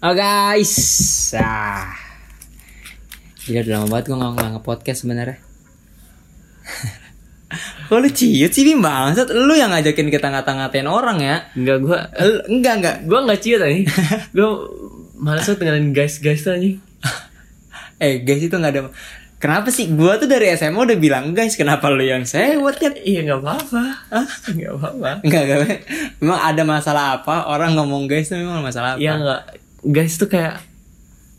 Oh guys, ah, Gila udah lama banget gue nggak nggak nge-podcast sebenarnya. Kok lu ciut sih Bim bangsat Lu yang ngajakin kita ngata-ngatain orang ya Enggak gua Lu- Enggak enggak gua enggak ciut anjing. gua malas banget dengerin guys-guys tuh anjing. Eh guys itu nggak ada Kenapa sih Gua tuh dari SMA udah bilang guys Kenapa lu yang sewot ya Iya enggak apa-apa. Enggak apa-apa. Enggak enggak Memang ada masalah apa Orang ngomong guys tuh memang masalah apa Iya enggak. Guys tuh kayak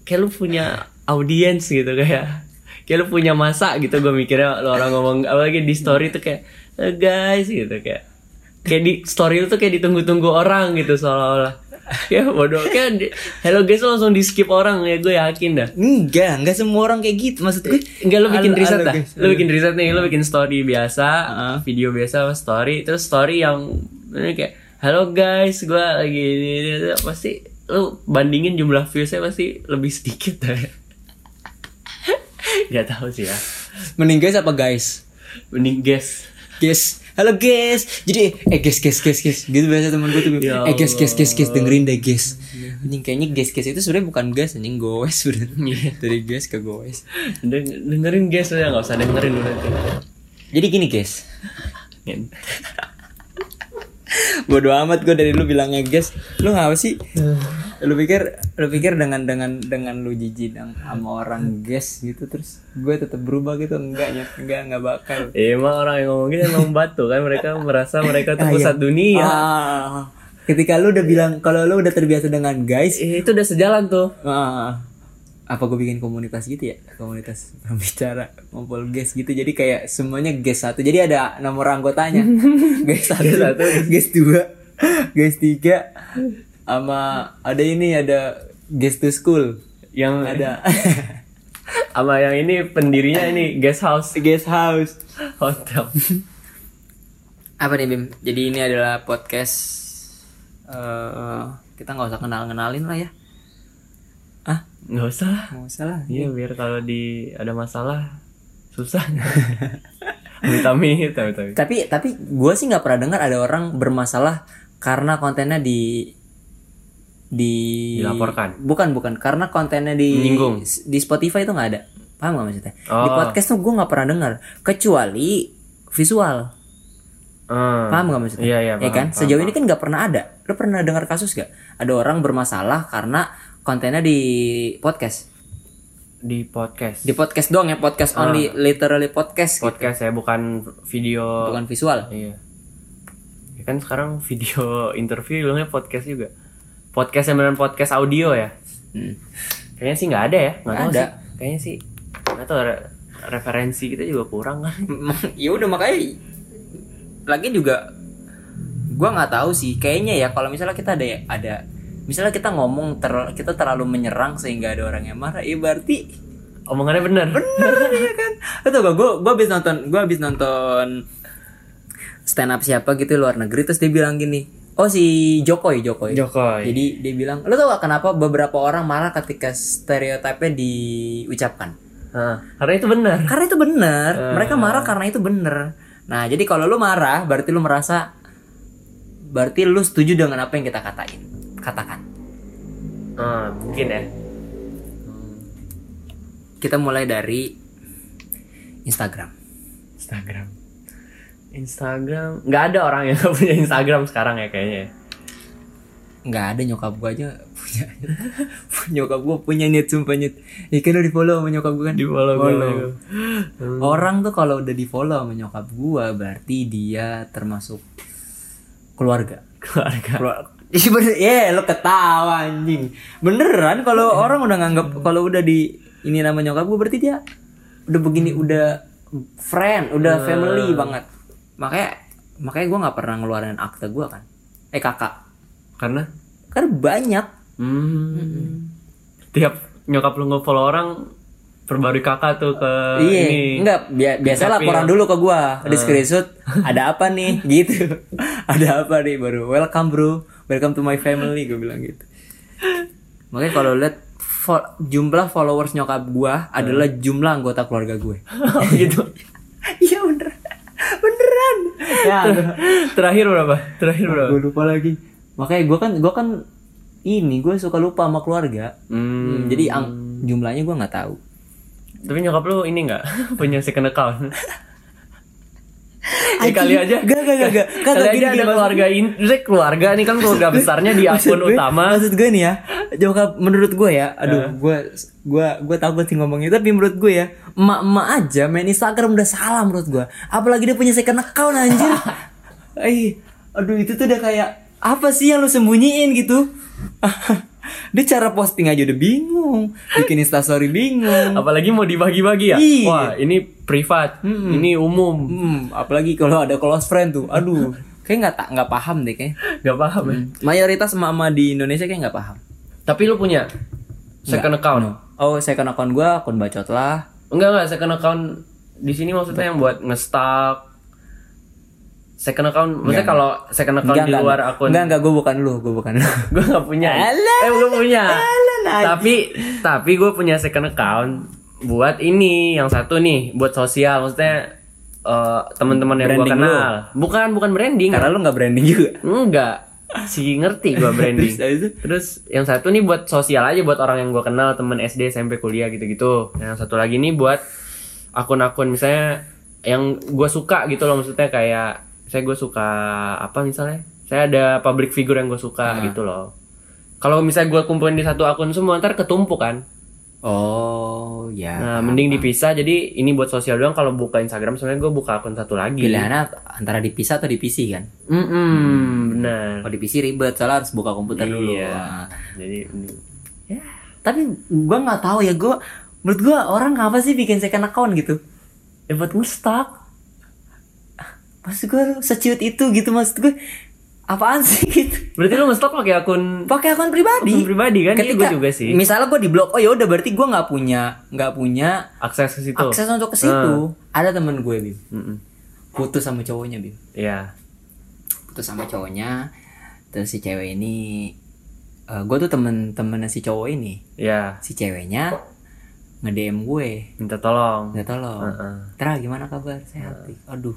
kayak lu punya audiens gitu kayak kayak lu punya masa gitu gue mikirnya lu orang ngomong apalagi di story tuh kayak "Eh, guys gitu kayak kayak di story lu tuh kayak ditunggu-tunggu orang gitu seolah-olah ya bodoh di- hello guys langsung di skip orang ya gue yakin dah Enggak Enggak semua orang kayak gitu Maksud gue Enggak lu bikin Halo- riset halo, dah. guys. Lu bikin riset nih, lu bikin story biasa, video biasa story, terus story yang kayak halo guys, gua lagi ini, ini, ini." pasti lu bandingin jumlah viewsnya pasti lebih sedikit dah. Gak tahu sih ya. Mending guys apa guys Mending guess. Guys, halo guys. Jadi eh guys guys guys guys gitu biasa temen gue tuh. Ya eh guys guys guys guys dengerin deh guys. Anjing kayaknya guys guys itu sebenarnya bukan guys anjing goes sebenarnya. Iya. Dari guys ke goes. Den- dengerin guys ya nggak usah dengerin nanti. Jadi gini guys. Bodoh amat gue dari lu bilangnya guys. Lu ngapa sih? Lu pikir lu pikir dengan dengan dengan lu jijik sama orang guys gitu terus gue tetap berubah gitu enggak nyet enggak enggak bakal. Eh, emang orang yang ngomong gitu emang batu kan mereka merasa mereka tuh Ah, iya. pusat dunia. Ah, ketika lu udah bilang kalau lu udah terbiasa dengan guys, Eh, itu udah sejalan tuh. ah, apa gue bikin komunitas gitu ya? Komunitas pembicara ngumpul guys gitu. Jadi kayak semuanya guys satu. Jadi ada nomor anggotanya. guys satu, satu. guys dua, guys tiga, sama ada ini ada guest to school. Yang Ada sama yang ini pendirinya ini guest house guest house. hotel. Apa nih Bim? Jadi ini adalah podcast eh kita nggak usah kenal kenalin lah ya. Ah, nggak usah lah. nggak usah lah. Iya biar kalau di ada masalah susah. amit amit amit. tapi tapi gue sih nggak pernah dengar ada orang bermasalah karena kontennya di di Dilaporkan. bukan bukan karena kontennya di Menyinggung. di Spotify itu nggak ada paham gak maksudnya di Oh. podcast tuh gue nggak pernah dengar kecuali visual Hmm. paham gak maksudnya Iya iya. ya paham, kan paham, sejauh paham. ini kan nggak pernah ada lo pernah dengar kasus gak ada orang bermasalah karena kontennya di podcast di podcast. di podcast doang ya podcast only literally podcast gitu. podcast ya bukan video. bukan visual Iya. Ya kan sekarang video interview bilangnya podcast juga. Podcast yang beneran podcast audio ya. Hmm. Kayaknya sih nggak ada ya. Nggak Ada. sih. Kayaknya sih. Nggak tahu re- referensi kita juga kurang kan. ya udah makanya lagi juga gua nggak tahu sih kayaknya ya kalau misalnya kita ada ada misalnya kita ngomong ter- kita terlalu menyerang sehingga ada orang yang marah ya berarti Omongannya bener. bener ya kan? Itu gak gue gue habis nonton gue habis nonton stand up siapa gitu luar negeri terus dia bilang gini oh si Jokowi Jokowi Jokowi. jadi dia bilang lo tau gak kenapa beberapa orang marah ketika stereotipnya diucapkan? Nah, karena itu benar. karena itu benar mereka marah karena itu benar nah jadi kalau lu marah berarti lu merasa berarti lu setuju dengan apa yang kita katain katakan Ah, mungkin ya. kita mulai dari Instagram Instagram. Instagram. Nggak ada orang yang punya Instagram sekarang ya kayaknya. ya. nggak ada nyokap gua aja punya nyokap gua punya net sumpah net ya kan udah di follow sama nyokap gua kan Di follow Follow. orang tuh kalau udah di follow sama nyokap gua berarti dia termasuk keluarga Keluarga. Keluar- bener, ya lo ketawa anjing. Beneran kalau orang udah nganggap kalau udah di ini nama nyokap gue berarti dia udah begini udah friend, udah family banget. Makanya makanya gue nggak pernah ngeluarin akte gue kan. Eh kakak, Karena? Kan banyak. hmm, tiap nyokap lu nge-follow orang perbarui kakak tuh ke iya, ini. enggak. Bia- biasa laporan dulu ke gua. Di screenshot ada apa nih? Gitu. Ada apa nih? Baru welcome bro welcome to my family gue bilang gitu makanya kalau lihat fo- jumlah followers nyokap gua adalah jumlah anggota keluarga gue Oh, gitu. iya bener beneran ya Terakhir berapa? Terakhir berapa? gue lupa lagi makanya gua kan gua kan ini gue suka lupa sama keluarga. Hmm. Hmm, jadi ang- jumlahnya gue nggak tahu. Tapi nyokap lu ini nggak punya second account? Eh kali aja Gak, gak, gak, gak. Kali gak, aja gini, ada gini, keluarga Maksudnya keluarga nih kan keluarga besarnya di Maksud akun gue- utama Maksud gue nih ya, Jokap menurut gue ya, aduh, gue gue gue takut sih ngomongnya, tapi menurut gue ya, emak-emak aja main Instagram udah salah menurut gue. Apalagi dia punya second account anjir. Eh, aduh itu tuh udah kayak apa sih yang lu sembunyiin gitu? dia cara posting aja udah bingung, bikin instastory bingung. Apalagi mau dibagi-bagi ya? Iya. Wah ini privat Ini umum. Hmm, apalagi kalau ada close friend tuh, aduh, kayak nggak tak nggak paham deh kayak. Gak paham ya? Mayoritas emak-emak di Indonesia kayak nggak paham. Tapi lu punya second account? Oh, second account gue akun bacot lah. Enggak enggak second account di sini maksudnya yang buat nge-stalk second account maksudnya kalau second account di luar akun Enggak, enggak, gue bukan lu, gue bukan lu. gue nggak punya. Alah. eh gue punya. Alah, tapi tapi gue punya second account buat ini yang satu nih buat sosial. Maksudnya eh, teman-teman yang gue kenal. Bukan bukan branding. Karena lu nggak branding juga. enggak. Sih ngerti gue branding. Terus yang satu nih buat sosial aja buat orang yang gue kenal temen SD SMP kuliah gitu-gitu. Yang satu lagi nih buat akun-akun. Misalnya yang gue suka gitu loh maksudnya kayak saya gue suka apa misalnya saya ada public figure yang gue suka gitu loh kalau misalnya gue kumpulin di satu akun semua ntar ketumpuk kan Oh, ya. nah mending dipisah jadi ini buat sosial doang kalau buka Instagram sebenarnya gue buka akun satu lagi Pilihannya antara dipisah atau di PC kan? Mm-mm, benar Kalau di PC ribet, soalnya harus buka komputer dulu. Iya. Nah, jadi ini- ya. Tapi gue nggak tahu ya, gue menurut gue orang ngapa sih bikin second account gitu? ya buat nge-stalk Maksud gue seciut itu gitu maksud gue apaan sih gitu? Berarti lu nge-stalk pakai akun Pakai akun pribadi. akun pribadi kan? Iya, gue juga sih. Misalnya gue di blok, oh ya udah berarti gue nggak punya nggak punya Akses ke situ. akses untuk ke situ. Ada temen gue bim, Mm-mm. putus sama cowoknya bim, Iya. putus sama cowoknya. Terus si cewek ini, eh gue tuh temen-temennya si cowok ini, Iya. si ceweknya nge DM gue, Minta tolong. nggak tolong. Heeh. Tra gimana kabar? Sehat. Dik?" Aduh,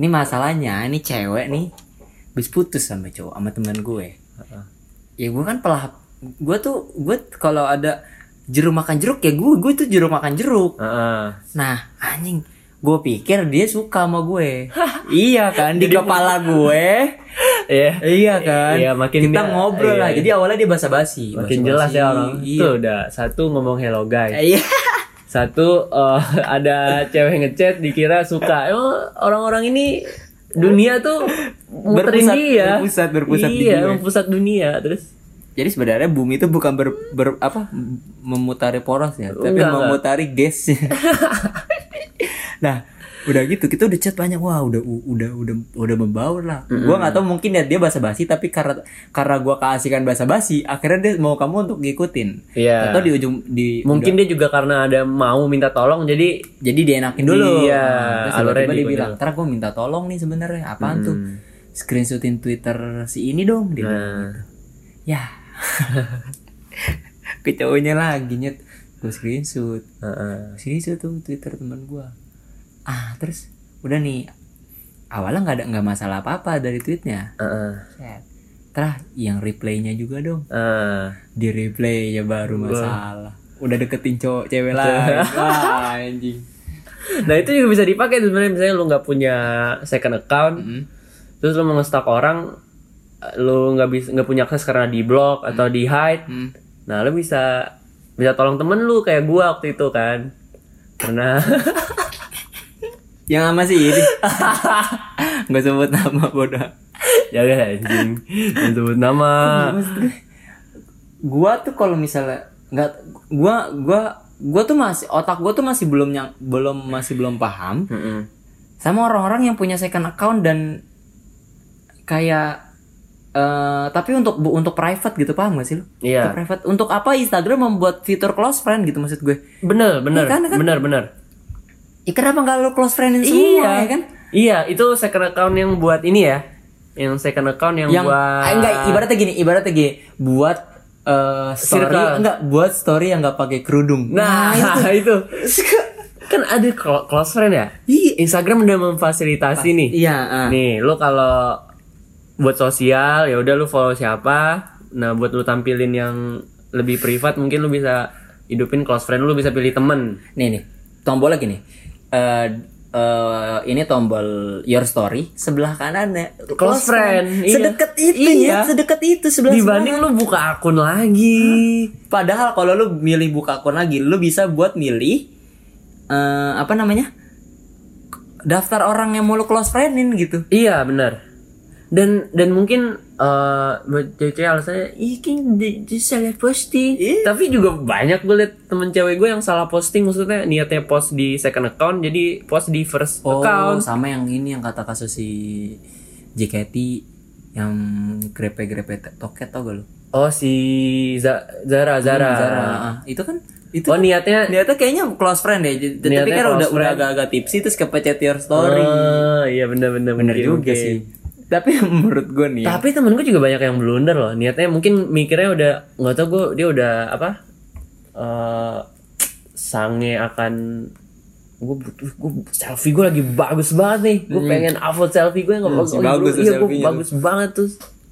ini masalahnya, ini cewek nih, habis putus sama cowok, sama temen gue. Heeh. ya gue kan pelahap gue tuh gue kalau ada jeruk makan jeruk ya gue gue tuh jeruk makan jeruk Heeh. nah anjing gue pikir dia suka sama gue iya kan di kepala gue Iya. iya kan Iya, makin kita dia- ngobrol iya, lah jadi awalnya dia basa-basi Makin Basa-basi. jelas ya orang. iya Tuh udah satu ngomong hello guys. iya Satu eh, ada cewek ngechat dikira suka. Oh, orang-orang ini dunia tuh muterin Berpusat- dia. berpusat- berpusat di iya, gue. berpusat dunia. Terus jadi sebenarnya bumi itu bukan ber, ber- apa memutari poros ya tapi Enggak, memutari gas nah udah gitu kita udah chat banyak wah udah udah udah udah membaur lah. Gua nggak tahu mungkin ya dia basa-basi tapi karena karena gua keasikan basa-basi akhirnya dia mau kamu untuk ngikutin. Iya. atau di ujung di mungkin dia juga karena ada mau minta tolong jadi jadi dia enakin dulu. Iya, terus alurnya tiba-tiba dia bilang ntar gue minta tolong nih sebenarnya apaan tuh? Screenshotin twitter si ini dong dia Nah. gitu. ya. Ke cowoknya lagi nyet. Gue screenshot. Heeh. screenshot tuh twitter teman gue ah terus? Udah nih awalnya nggak ada nggak masalah apa apa dari tweetnya. Heeh. Set. Terah yang replaynya juga dong. Heeh. di replay ya baru masalah. Udah deketin cowok cewek lain. Wah, anjing. Nah itu juga bisa dipakai sebenarnya. Misalnya lu nggak punya second account, Hmm. terus lu mau nge-stalk orang, lu nggak bisa nggak punya akses karena di block atau di hide, Hmm. nah lu bisa bisa tolong temen lu kayak gua waktu itu kan, karena yang sama sih ini nggak sebut nama bodoh jangan anjing jangan sebut nama. Gua tuh kalau misalnya nggak gua gua gua tuh masih otak gua tuh masih belum yang belum masih belum paham Mm-mm. sama orang-orang yang punya second account dan kayak eh tapi untuk untuk private gitu paham gak sih lu? Iya. Untuk private untuk apa Instagram membuat fitur close friend gitu maksud gue? Bener bener Iya kan, kan? bener bener. Ih, kenapa nggak lu close friendin semua Iya ya kan? Iya itu second account yang buat ini ya, yang second account yang, Yang buat ah, enggak ibaratnya gini, ibaratnya gini, buat eh, story Circle. enggak buat story yang nggak pakai kerudung. Nah, itu. kan ada clo- close friend ya? Iya. Instagram udah memfasilitasi nih. Iya, ah. Nih, lu kalau buat sosial ya udah lu follow siapa, nah buat lu tampilin yang lebih privat mungkin lu bisa hidupin close friend lu bisa pilih temen nih nih tombol lagi Eh eh, ini tombol your story sebelah kanannya. Close friend, iya. sedekat itu Iya. ya sedekat itu sebelah dibanding lu buka akun lagi. Padahal kalau lu milih buka akun lagi lu bisa buat milih eh apa namanya? Daftar orang yang mau lu close friendin gitu. Iya benar. Dan dan mungkin eh buat cewek alasannya ih kan di, di salah posting Iya. tapi juga banyak gue liat temen cewek gue yang salah posting maksudnya niatnya post di second account jadi post di first oh account sama yang ini yang kata kasus si JKT yang grepe-grepe toket tau gak lu oh si За- Zara Zara, Zara ah, itu kan itu oh niatnya Niatnya kayaknya close friend deh. J- Tapi kan udah close udah friend. agak-agak tipsy terus kepecet your story. Oh, iya bener-bener Bener juga sih. Tapi menurut gue nih, Tapi temen gue juga banyak yang blunder loh. Niatnya mungkin mikirnya udah nggak tau gue dia udah apa? eh sange akan gue butuh gue selfie gue lagi bagus banget nih. Gue pengen upload selfie gue nggak bagus. si bagus tuh iya gue bagus banget tuh.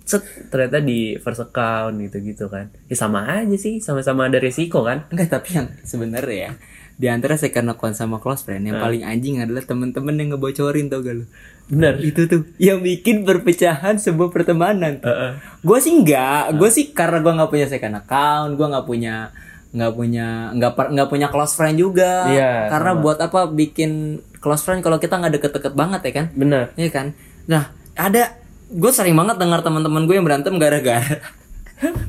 Set ternyata di first account gitu-gitu kan. Ya sama aja sih, sama-sama ada resiko kan. enggak tapi yang sebenarnya ya di antara second account sama close friend yang paling anjing adalah temen-temen yang ngebocorin tau gak lu? Bener. Itu tuh yang bikin perpecahan sebuah pertemanan. Heeh. Gue sih enggak, gue sih karena gue nggak punya second account, gue nggak punya nggak punya nggak nggak punya close friend juga. Iya, karena buat apa bikin close friend kalau kita nggak deket-deket banget ya kan? Bener. Iya kan? Nah, ada gue sering banget dengar teman-teman gue yang berantem gara-gara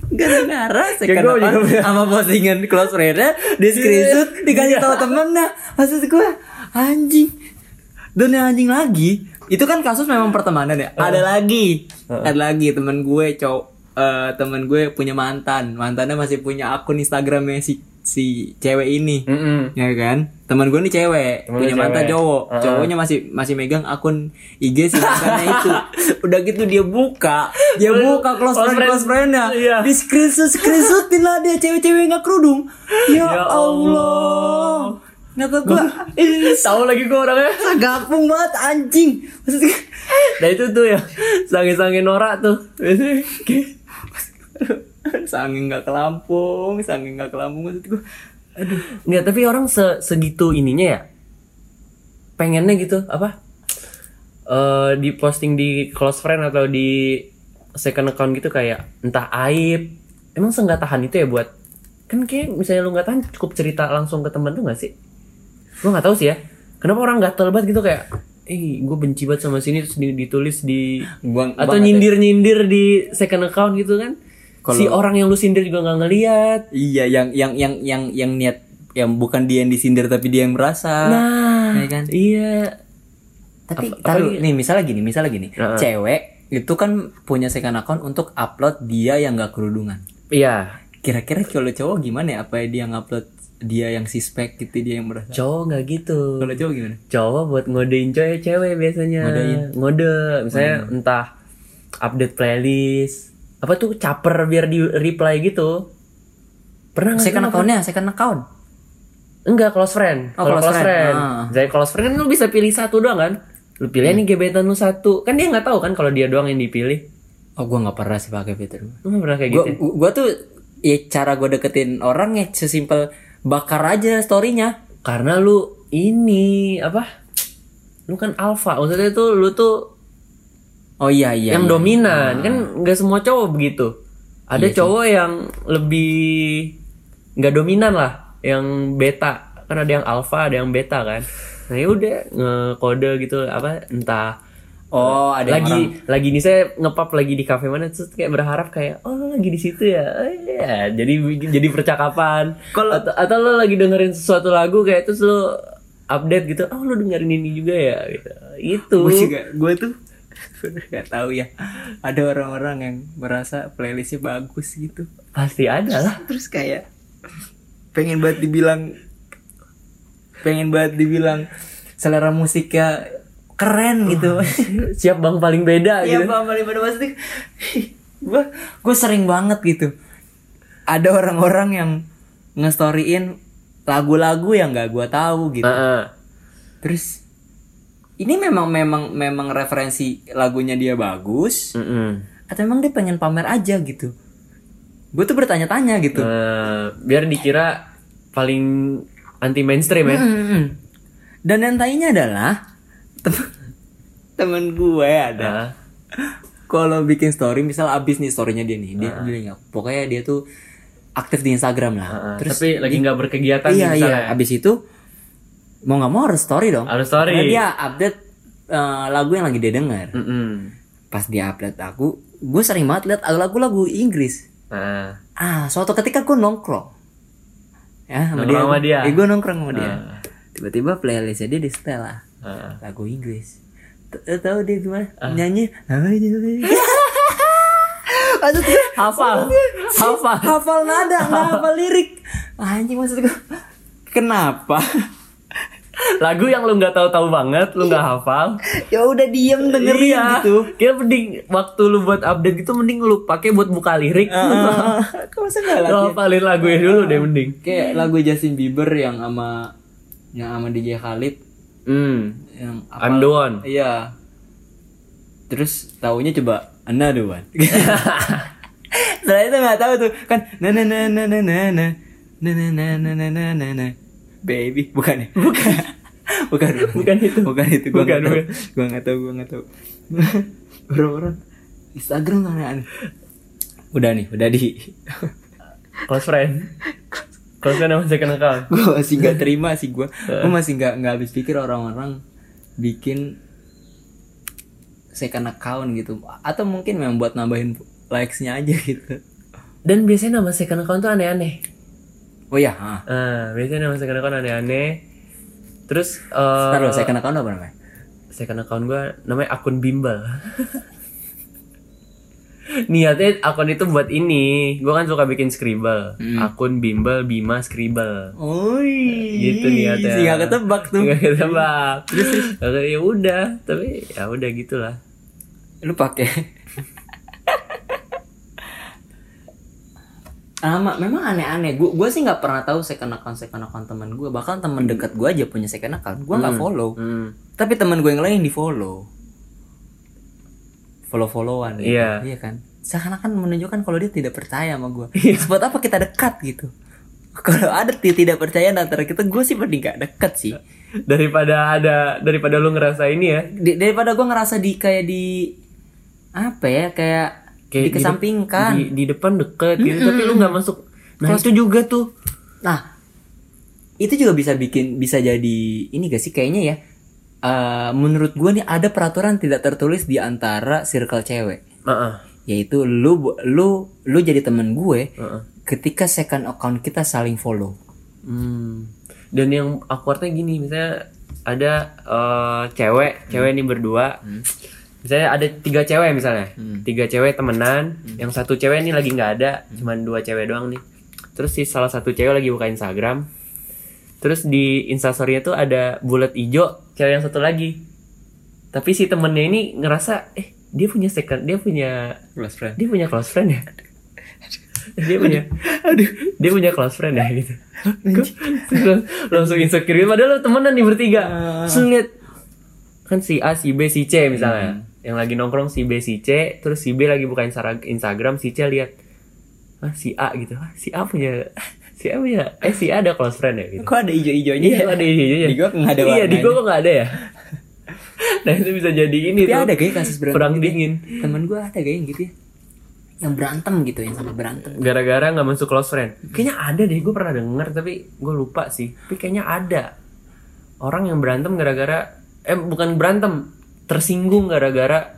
gara-gara second punya. sama postingan close friend-nya di screenshot dikasih tahu temen nah maksud gue anjing. Dan yang anjing lagi. Itu kan kasus memang pertemanan ya? Ada lagi. Ada lagi temen gue cowok eh, temen gue punya mantan. Mantannya masih punya akun Instagramnya si si cewek ini Mm-mm. ya kan? Teman gue nih cewek Temen punya mantan cowok. Cowoknya masih masih megang akun IG si mantannya itu. Udah gitu dia buka. Dia buka close friend close friendnya. Iya. di screenshot screenshotin lah dia cewek-cewek nggak kerudung. Ya, Ya Allah. Nggak gue Ih, tahu lagi gue orangnya. gapung banget anjing. Maksudnya Nah itu tuh ya. Sange-sange norak tuh. Biasanya kayak sanging nggak ke Lampung sanging nggak ke Lampung maksud gue Aduh, nggak tapi orang se segitu ininya ya. Pengennya gitu apa? Eh di posting di close friend atau di second account gitu kayak entah aib. Emang seenggak tahan itu ya buat kan kayak misalnya lu nggak tahan cukup cerita langsung ke temen lu nggak sih? Gue nggak tahu sih ya. Kenapa orang gatel banget gitu kayak eh gue benci banget sama sini terus di- ditulis di Buang atau banget ya. nyindir-nyindir di second account gitu kan si Kalau- orang yang lu sindir juga nggak ngeliat iya yang yang yang yang yang niat yang bukan dia yang disindir tapi dia yang merasa nah ya kan? iya Tapi Ap- apalagi- nih misalnya gini, misalnya gini, Heeh. cewek itu kan punya second account untuk upload dia yang gak kerudungan. iya Kira-kira kalau cowok gimana ya? Apa dia ngupload dia yang sispek gitu dia yang merasa? cowok nggak gitu Kalau cowok gimana? cowok buat ngodein cewek cewek biasanya Ngodein? ngode misalnya entah update playlist apa tuh caper biar di reply gitu pernah nggak Second accountnya, second account. enggak close friend Oh, kalau close close, friend. friend, Ah. jadi close friend kan lu bisa pilih satu doang kan lu pilih nih gebetan lu satu kan dia nggak tahu kan kalau dia doang yang dipilih Oh, gua nggak pernah sih pakai fitur. lu nggak pernah kayak Gua, gitu ya? gua tuh ya cara gua deketin orang ya sesimpel bakar aja storynya. karena lu ini apa lu kan alpha maksudnya tuh lu tuh Oh iya iya. yang iya. dominan. Kan nggak semua cowok begitu. Ada Iya sih. cowok yang lebih nggak dominan lah. Yang beta. Kan ada yang alpha ada yang beta kan. Nah ya udah ngekode gitu. Apa entah. Oh, ada yang lagi orang- lagi nih saya ngepap lagi di kafe mana terus kayak berharap kayak oh lagi di situ ya? Oh, iya. Jadi jadi percakapan. Kalau- atau, atau lo lagi dengerin sesuatu lagu kayak terus lo update gitu oh lo dengerin ini juga ya? Gitu. Itu gue juga gue tuh nggak tahu ya. Ada orang-orang yang merasa playlistnya bagus gitu. Pasti ada lah. Terus kayak pengen banget dibilang pengen banget dibilang selera musiknya keren gitu. siap bang paling beda Iya gitu. Pak, paling pada pasti gue gue sering banget gitu. Ada orang-orang yang ngestoryin lagu-lagu yang nggak gue tahu gitu. Heeh. terus ini memang memang memang referensi lagunya dia bagus. Mm-mm. atau emang dia pengen pamer aja gitu. Gue tuh bertanya-tanya gitu. Eh, biar dikira paling anti mainstream ya. Mm-mm. dan yang tanya adalah temen temen gue ada. Nah, kalau bikin story misal abis nih storynya dia nih dia, dia nggak- pokoknya dia tuh aktif di Instagram lah. Ah, terus tapi lagi nggak berkegiatan iya misalnya. iya abis itu mau nggak mau harus story dong. Harus story. Karena dia update eh, lagu yang lagi dia denger. Mm-mm. pas dia update aku gue sering banget liat lagu-lagu Inggris. Nah, ah suatu ketika gue nongkrong. Ya sama Nongkrong sama dia? Eh, gue nongkrong sama dia. Ah. tiba-tiba playlistnya dia di setel lah. Ah. lagu Inggris. Eh, tahu dia gimana? Ah. nyanyi maksudnya hafal, hafal. hafal nada nggak hafal lirik. Anjing maksud gue kenapa Lagu yang lu nggak tahu-tahu banget, lu nggak hafal. ya udah diem dengerin Iya. gitu Kira mending waktu lu buat update gitu mending lu pakai buat buka lirik. Ah, kok masa nggak Lu hafalin lagunya dulu deh mending. kayak lagu Justin Bieber yang sama yang sama DJ Khalid Hmm. yang apa I'm the one. iya terus taunya coba another one setelah itu nggak tahu tuh kan na na na na na na na na na na na baby bukan ya bukan bukan Bukan itu. bukan itu gua Bukan, nggak tahu bukan. gua nggak tahu gua nggak tahu orang-orang Instagram kan aneh udah nih udah di Close friend. Close friend sama second account. gue masih nggak terima sih gue gue masih nggak nggak habis pikir orang-orang bikin second account gitu atau mungkin memang buat nambahin likesnya aja gitu Dan biasanya nama second account tuh aneh-aneh. Oh ya ah. Ah, biasanya nama second account aneh-aneh. Terus eh Ntar lo second account apa namanya second account gua namanya akun bimbel. Niatnya akun itu buat ini. Gua kan suka bikin scribble. Akun bimbel Bima scribble. oh Gitu niatnya. sih nggak ketebak tuh Nggak ketebak. Terus ya udah, tapi ya udah gitulah. lu pakai Ama, memang aneh-aneh. Gue gue sih nggak pernah tahu second account second account teman gue. Bahkan teman dekat gue aja punya second account. Gue nggak follow. Hmm. Tapi teman gue yang lain di follow. Follow followan. Gitu. Iya. Iya kan. Seakan-akan menunjukkan kalau dia tidak percaya sama gue. Iya. Buat apa kita dekat gitu? Kalau ada ti- tidak percaya antara kita, gue sih mending gak dekat sih. Daripada ada daripada lu ngerasa ini ya. Daripada gue ngerasa di kayak di apa ya kayak, Kayak di- dikesampingkan. Di, di depan deket gitu, tapi lu nggak masuk. Nah, itu juga tuh. Nah, itu juga bisa bikin bisa jadi ini gak sih kayaknya ya. eh, menurut gue nih ada peraturan tidak tertulis di antara circle cewek, Heeh. yaitu lu lu lu jadi temen gue Heeh. ketika second account kita saling follow. Hmm. Dan yang awkwardnya gini, misalnya ada eh, cewek, cewek ini berdua. Misalnya ada tiga cewek misalnya, tiga cewek temenan, yang satu cewek ini lagi nggak ada, cuman dua cewek doang nih. Terus si salah satu cewek lagi buka Instagram, terus di instastorynya tuh ada bulat hijau, cewek yang satu lagi. Tapi si temennya ini ngerasa, eh dia punya second, dia punya Close friend. dia punya close friend ya? Dia punya aduh. dia punya close friend ya gitu. Langsung insecure gitu. padahal lo temenan nih bertiga. Terus lihat kan si A si B si C misalnya yang lagi nongkrong si B si C terus si B lagi buka Insta- Instagram si C lihat ah si A gitu. Ah, si A punya si A punya eh si A ada close friend ya? gitu. Kok ada hijau-hijaunya? iya kok ada hijaunya Di gua nggak ada iya di gua kok nggak ada ya? Nah itu bisa jadi ini Tapi tuh. ada kayak kasus berantem perang gitu ya. dingin. Temen gue ada kayak yang gitu ya. Yang berantem gitu yang sampai berantem. gara-gara nggak masuk close friend. Kayaknya ada deh gue pernah denger tapi gue lupa sih. Tapi kayaknya ada. Orang yang berantem gara-gara eh bukan berantem tersinggung gara-gara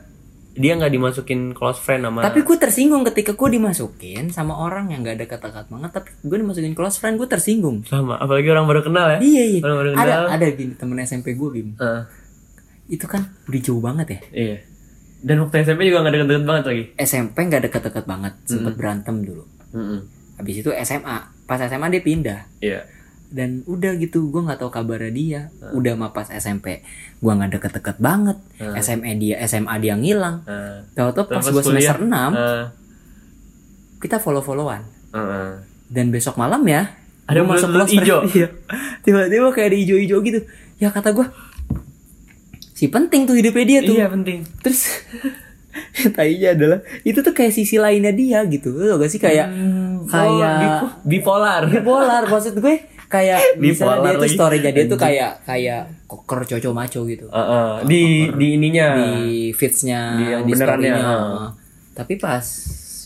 dia nggak dimasukin close friend sama Tapi gue tersinggung ketika gue dimasukin sama orang yang gak ada kata-kata banget, tapi gue dimasukin close friend gue tersinggung. sama apalagi orang baru kenal ya Iya iya. orang baru Ada kenal ada gini temen SMP gue bim. Heeh, Itu kan udah jauh banget ya. iya dan waktu SMP juga nggak deket-deket banget lagi SMP nggak deket-deket banget, sempet berantem dulu. Heeh. Habis itu SMA, pas SMA dia pindah. iya Dan udah gitu, gue nggak tahu kabarnya dia. Udah mah pas SMP, gue nggak deket-deket banget. SMA dia, SMA dia ngilang. Heeh. Tahu-tahu pas gue semester 6 Heeh. kita follow-followan. Heeh. Dan besok malam ya Ada masuk friend. hijau. Iya. Tiba-tiba kayak ada hijau-hijau gitu. Ya kata gue si penting tuh hidupnya dia tuh. iya penting Terus tainya adalah itu tuh kayak sisi lainnya dia gitu lo gak sih kayak kayak Oh, bipo- bipolar. bipolar maksud gue kayak misalnya Bipolar dia tuh storynya dia tuh kayak kayak koker coco maco gitu. Heeh, di di ininya. Di feedsnya Di yang di storynya. heeh. tapi pas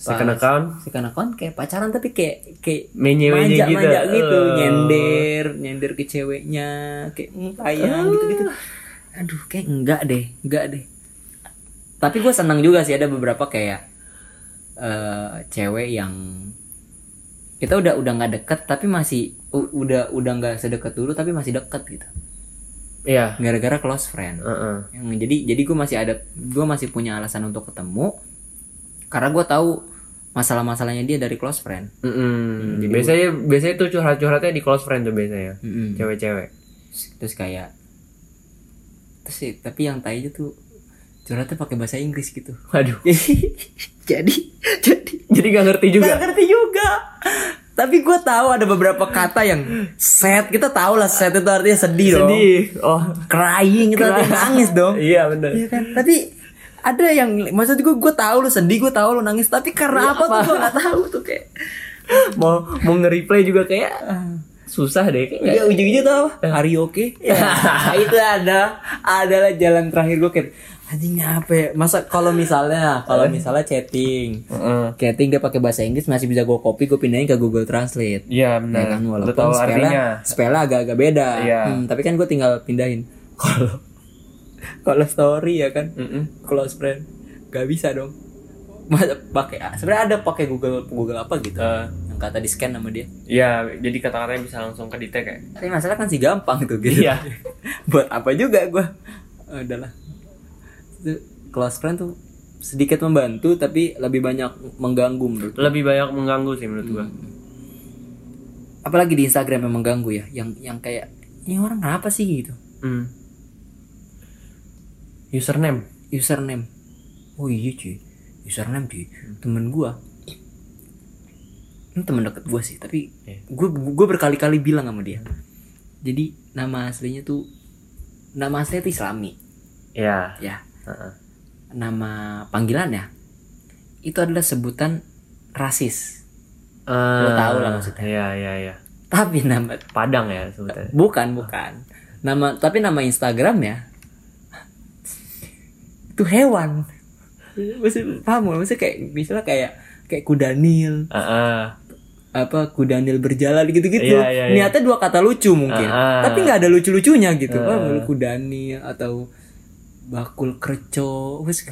Second account? second account kayak pacaran tapi kayak kayak Menye-menye manja, gitu. manja gitu. Eh. nyender nyender ke ceweknya kayak sayang gitu gitu aduh kayak enggak deh enggak deh. Tapi gue senang juga sih ada beberapa kayak eh cewek yang kita udah udah nggak deket tapi masih udah udah nggak sedekat dulu tapi masih deket gitu Iya. gara-gara close friend Heeh. yang jadi jadi gue masih ada gue masih punya alasan untuk ketemu karena gue tahu masalah-masalahnya dia dari close friend Mm-mm. biasanya biasanya tuh curhat-curhatnya di close friend tuh biasanya. Mm-mm. Cewek-cewek. terus kayak terus sih tapi yang tainya tuh curhatnya pakai bahasa Inggris gitu Waduh. jadi jadi Jadi gak ngerti juga. Gak ngerti juga tapi gue tahu ada beberapa kata yang sad kita tahu lah sad itu artinya sedih, dong Sedih. Oh. crying itu artinya nangis dong Iya bener. Iya kan tapi ada yang maksud gue gue tahu lu sedih gue tahu lu nangis tapi karena apa, tuh gue nggak tahu tuh kayak mau mau nge-replay juga kayak susah deh kayak. ya ujung-ujungnya tuh apa hari oke ya itu ada adalah jalan terakhir gue kayak anjing apa ya masa kalau misalnya kalau misalnya chatting Heeh. chatting dia pakai bahasa Inggris masih bisa gue copy gue pindahin ke Google Translate Iya ya benar. kan Lu walaupun tahu artinya. spellnya agak-agak beda Iya. Hmm, tapi kan gue tinggal pindahin kalau kalau story ya kan Mm-mm. close friend gak bisa dong masa pakai sebenarnya ada pakai Google Google apa gitu Eh. yang kata di scan sama dia Iya, jadi kata-katanya bisa langsung ke detect kayak. tapi masalah kan sih gampang tuh gitu Iya. buat apa juga gue udahlah itu close friend tuh sedikit membantu tapi lebih banyak mengganggu menurut. Lebih banyak mengganggu sih menurut gua. apalagi di Instagram yang mengganggu ya yang yang kayak ini orang kenapa sih gitu Hmm. Username. username oh iya cuy username cuy temen gua ini temen deket gua sih tapi Iya. gua gua berkali-kali bilang sama dia jadi nama aslinya tuh nama aslinya tuh Islami Iya. ya Heeh. nama panggilannya itu adalah sebutan rasis Lo tahu lah maksudnya. Iya, iya, iya. tapi nama Padang ya sebetulnya. bukan bukan nama tapi nama Instagramnya itu hewan Maksud, paham gak? Maksudnya kayak misalnya kayak kayak kudanil Heeh. apa kudanil berjalan gitu-gitu Iya, iya, iya. niatnya dua kata lucu mungkin Ah, ah. tapi nggak ada lucu-lucunya gitu Ah, Wah, ah. kudanil atau bakul kerco Wes,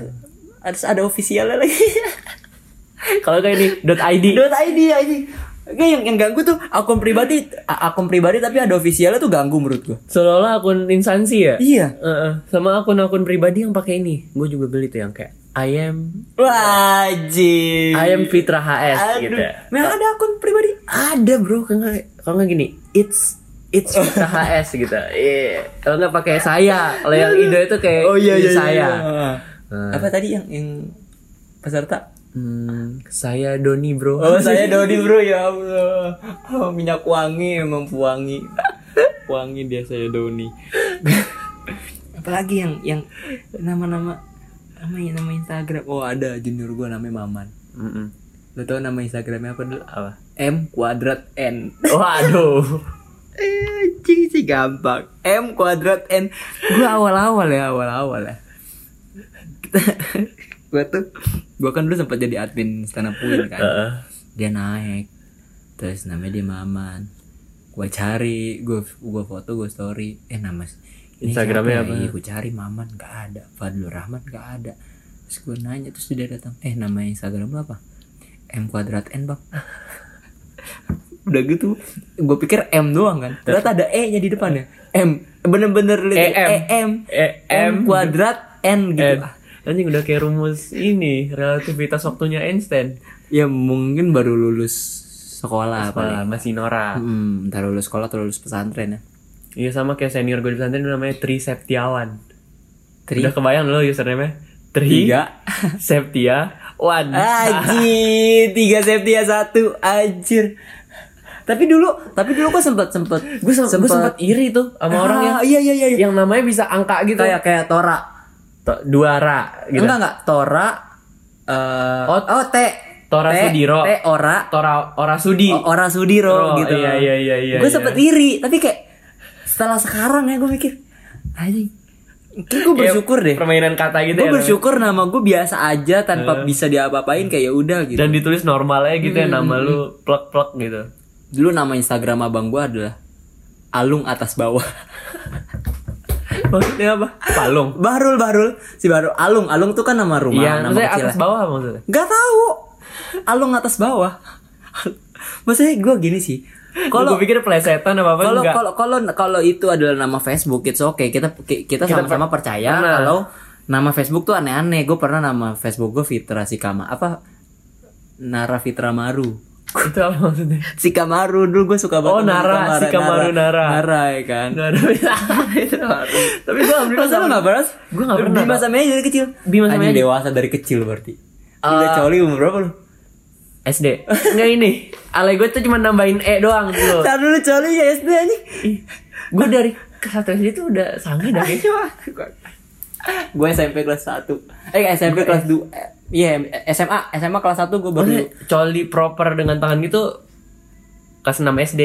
harus ada ofisialnya lagi Kalau kayak ini .id. dot id aja Kayak yang, yang ganggu tuh akun pribadi akun pribadi tapi ada ofisialnya tuh ganggu menurut gua Seolah-olah akun instansi ya. iya Heeh. Sama akun-akun pribadi yang pakai ini. Gue juga beli tuh yang kayak I am wajib I am Fitra HS gitu. ya. Memang ada akun pribadi Ada bro, kalau nggak gini, it's it's HS gitu. Iya. Kalau nggak pakai saya, kalau yang Indo itu kayak oh iya iya saya. iya. Nah. apa tadi yang yang peserta Hmm, saya Doni bro. Oh saya Dodi bro ya Allah oh, Minyak wangi emang wangi Wangi dia saya Doni Apalagi yang yang nama-nama nama nama Instagram Oh ada junior gua namanya Maman Mm-mm. Lo tau nama Instagramnya apa dulu? Apa? M kuadrat N Waduh. Eh cing sih gampang. M kuadrat N. Gua awal-awal ya awal-awal ya. Gua tuh Gua kan dulu sempat jadi admin stand up kan. Heeh. dia naik. Terus namanya dia Maman. Gua cari gua gua foto gua story. Eh nama Instagramnya ya? apa? Iya, gua cari Maman. Nggak ada. Fadlur Rahman nggak ada. Terus gua nanya terus dia datang. Eh nama Instagram lu apa? M kuadrat N bang udah gitu gua pikir M doang kan ternyata ada E nya di depannya M bener-bener EM. M E- M M. kuadrat N gitu Eh, anjing udah kayak rumus ini relativitas waktunya Einstein. ya mungkin baru lulus sekolah paling Wah, masih Nora. Hmm, lulus sekolah atau lulus pesantren ya. Iya sama kayak senior gue di pesantren namanya Tri Septiawan. Tri Udah kebayang lo username-nya? Tri tiga. Septia Wan. Anjir, tiga Septia satu, anjir. Tapi dulu, tapi dulu gue sempet sempet, Gue sem gue sempet iri tuh sama orang yang iya iya iya, iya. yang namanya bisa angka gitu. kayak kayak Tora. To- Duara gitu. Enggak enggak Tora eh Oh, oh, T Tora T- Sudiro. T Ora Tora Ora Sudi. O- Ora Sudiro Oh, gitu. iya, iya, iya, iya, Gue iya. sempet iri, tapi kayak setelah sekarang ya gue mikir, anjing. Kayak gue bersyukur deh. Permainan kata gitu Gue ya. bersyukur nama gue biasa aja tanpa bisa diapa-apain kayak ya udah gitu. Dan ditulis normal aja gitu ya Hmm. nama lu plek-plek gitu. Dulu nama Instagram abang gue adalah Alung atas bawah. Maksudnya apa? Palung. Barul Barul si Barul Alung Alung tuh kan nama rumah Iya, nama maksudnya kecil atas bawah maksudnya? Gak tahu. Alung atas bawah. Maksudnya gue gini sih. Kalau gue pikir plesetan apa apa kalau enggak. kalau kalau kalau itu adalah nama Facebook it's okay kita kita sama-sama percaya pernah. kalau nama Facebook tuh aneh-aneh gue pernah nama Facebook gue Fitra Sikama apa Nara Fitra Maru itu apa maksudnya? Sikamaru dulu gue suka banget Oh, Nara, Sikamaru, Nara. Nara ya kan ada itu baru. Tapi gue alhamdulillah Masa lu gak pernah? Gue nggak pernah, Bima sama dari kecil Bima sama Edi. dewasa dari kecil berarti Ah. Udah coli umur berapa lu? SD. Enggak ini. Ale gue tuh cuma nambahin E doang dulu. Ntar dulu coli ya SD anjing gue dari kelas 1 SD tuh udah dah kayaknya. Gue SMP kelas 1 Eh SMP kelas 2 Iya SMA SMA kelas 1 gue baru Maksudnya coli proper dengan tangan gitu kelas 6 SD.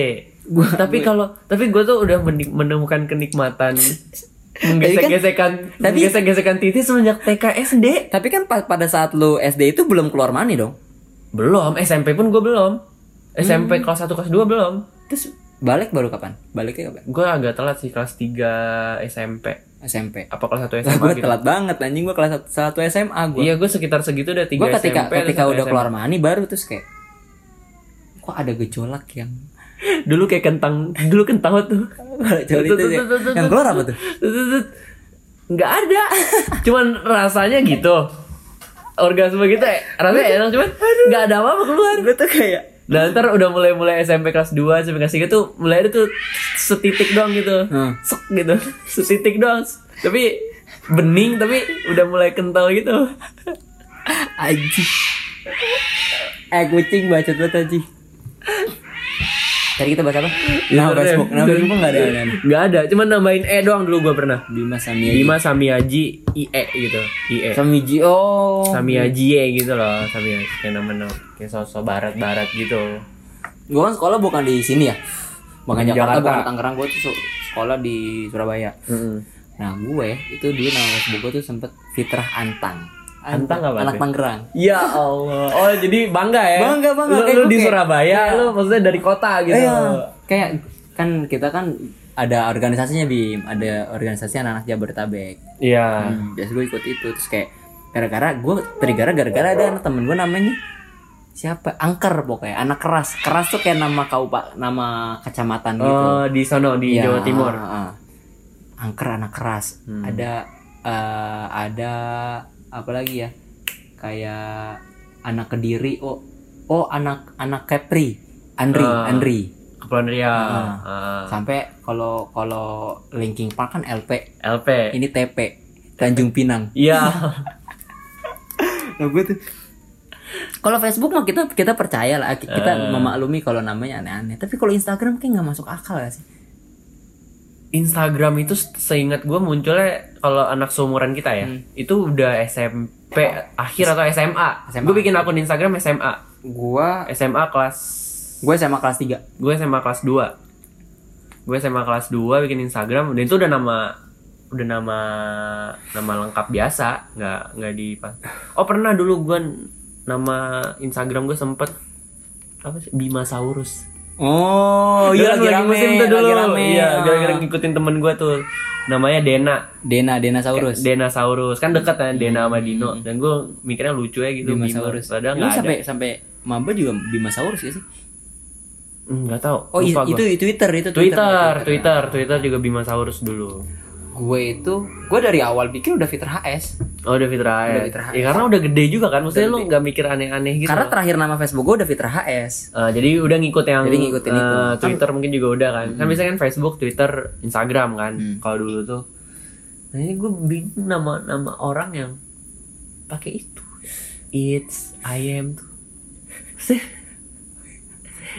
Gua- tapi kalau tapi gue tuh udah menemukan kenikmatan menggesek-gesekan tapi- menggesek-gesekan titik semenjak TK SD. Tapi kan pa- pada saat lu SD itu belum keluar mani dong Belum, SMP pun gue belum. SMP kelas 1 kelas 2 belum. Terus balik baru kapan? Baliknya kapan? Gue agak telat sih kelas 3 SMP. SMP Apa kelas 1 Lah SMA gue gitu. telat banget anjing gue kelas 1 SMA gue Iya, gue sekitar segitu udah 3 Gue ketika SMP. ketika udah keluar mani baru terus kayak Kok ada gejolak yang Dulu kayak kentang, dulu kentang tuh. Itu ya. Yang keluar apa tuh? Nggak ada. Cuman rasanya gitu. Orgasme gitu ya. Rasanya enak cuman nggak ada apa-apa keluar. Gue tuh kayak Dan ntar udah mulai-mulai SMP kelas 2 SMP kelas 3 tuh mulai tuh setitik doang gitu. Hmm. Sek gitu. Setitik doang. Tapi bening tapi udah mulai kental gitu. Anjing Eh kucing bacot banget anjing Tadi kita bahas apa? Nah Facebook Nah Facebook gak ada aneh Nggak ada, cuman nambahin E doang dulu gua pernah. Bima Samia Bima Samiaji IE gitu. IE. Samiji Oh Samiaji gitu loh, Samiaji kayak nama nama kayak sosok barat-barat gitu. Gue kan sekolah bukan di sini ya Bukan Di Jakarta, Jakarta. bukan Tangerang Gue tuh sekolah di Surabaya Heeh. Nah gue itu dulu nama Facebook gue tuh sempet Fitrah Antang Antang apa Anak? Tangerang Ya Allah. Oh, jadi bangga ya? Bangga, bangga. Lu, Kayak lu di kayak- Surabaya, Iya. lu maksudnya dari kota gitu. Iya, kayak kan kita kan ada organisasinya Bim, ada organisasi anak-anak Jabodetabek. Iya. Hmm, biasa gue ikut itu terus kayak gara-gara gue trigger gara-gara ada anak temen gue namanya siapa angker pokoknya anak keras keras tuh kayak nama kau pak nama kecamatan gitu Oh, di sono di Iya, Jawa Timur. ah. angker anak keras Hmm. ada eh, ada apa lagi ya kayak anak kediri oh oh anak anak Kepri Andri Ah. Andri Kepulauan Riau. Ah. Ah. sampai kalau kalau linking park kan LP LP. ini TP Tanjung Pinang Iya. nah gue tuh kalau Facebook mah kita kita percaya lah kita Eh. memaklumi kalau namanya aneh-aneh tapi kalau Instagram kayak nggak masuk akal gak sih Instagram itu seingat gue munculnya kalau anak seumuran kita ya, Hmm. itu udah SMP akhir atau SMA. SMA. Gue bikin akun Instagram SMA. gua SMA kelas gue sama kelas 3 gue SMA kelas 2 gue SMA kelas 2 bikin Instagram dan itu udah nama udah nama nama lengkap biasa nggak nggak di oh pernah dulu gue nama Instagram gue sempet apa sih Bimasaurus oh iya kan lagi rame musim tuh dulu. lagi rame. Iya. Gara-gara ngikutin temen gue tuh. Namanya Dena. Dena Dena Saurus. Dena Saurus. Kan deket kan Dena sama Dino. Dan gue mikirnya lucu ya gitu Bima Bima. Saurus. Padahal Lu nggak ada. sampai sampai maba juga Bima Saurus ya sih? Hmm, nggak tahu. Oh itu itu Twitter itu Twitter, Twitter, Twitter. Juga Bimasaurus dulu. Gue itu gue dari awal pikir udah fitur HS Oh udah Fitra Udah ya. Fitra Ya, karena udah gede juga kan, maksudnya lu nggak mikir aneh-aneh gitu. karena terakhir nama Facebook gue udah fitur HS Eh, jadi udah ngikut yang Jadi ngikutin eh, itu. Twitter mungkin juga udah kan. Kan biasanya kan Facebook, Twitter, Instagram kan. Hmm. Kalau dulu tuh. Nah ini gue bingung nama nama orang yang pakai itu. It's I am tuh. Maksudnya,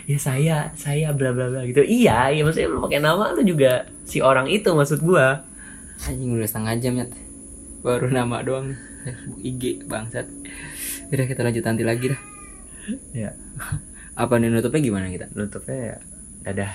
ya saya saya bla bla bla gitu iya iya maksudnya lu pakai nama lu juga si orang itu maksud gua anjing udah setengah jam ya baru nama doang Facebook IG bangsat. Udah kita lanjut nanti lagi dah. Ya. Apa nih nutupnya gimana kita? Nutupnya ya dadah